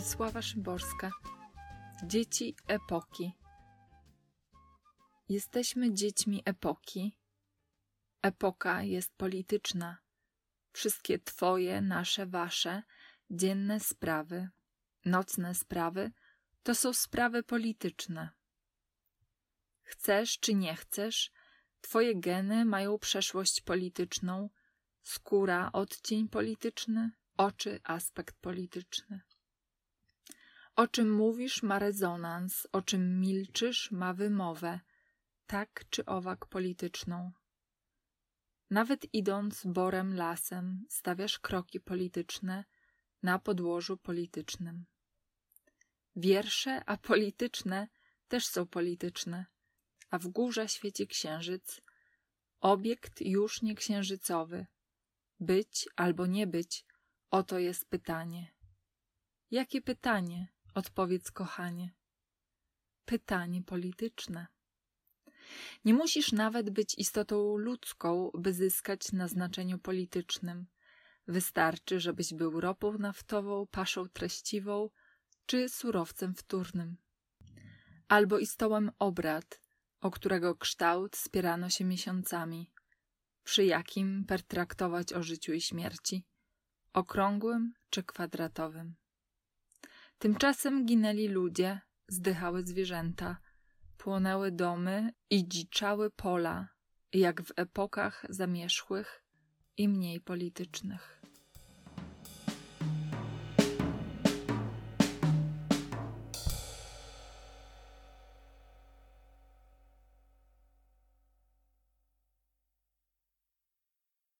Wiesława Szymborska. Dzieci epoki. Jesteśmy dziećmi epoki. Epoka jest polityczna. Wszystkie Twoje, nasze, Wasze, dzienne sprawy, nocne sprawy to są sprawy polityczne. Chcesz czy nie chcesz, Twoje geny mają przeszłość polityczną, skóra odcień polityczny, oczy aspekt polityczny. O czym mówisz ma rezonans, o czym milczysz ma wymowę, tak czy owak polityczną. Nawet idąc borem lasem, stawiasz kroki polityczne na podłożu politycznym. Wiersze apolityczne też są polityczne, a w górze świeci księżyc, obiekt już nie księżycowy. Być albo nie być, oto jest pytanie. Jakie pytanie? Odpowiedz, kochanie. Pytanie polityczne. Nie musisz nawet być istotą ludzką, by zyskać na znaczeniu politycznym. Wystarczy, żebyś był ropą naftową, paszą treściwą czy surowcem wtórnym. Albo i stołem obrad, o którego kształt spierano się miesiącami, przy jakim pertraktować o życiu i śmierci, okrągłym czy kwadratowym. Tymczasem ginęli ludzie, zdychały zwierzęta, płonęły domy i dziczały pola, jak w epokach zamierzchłych i mniej politycznych.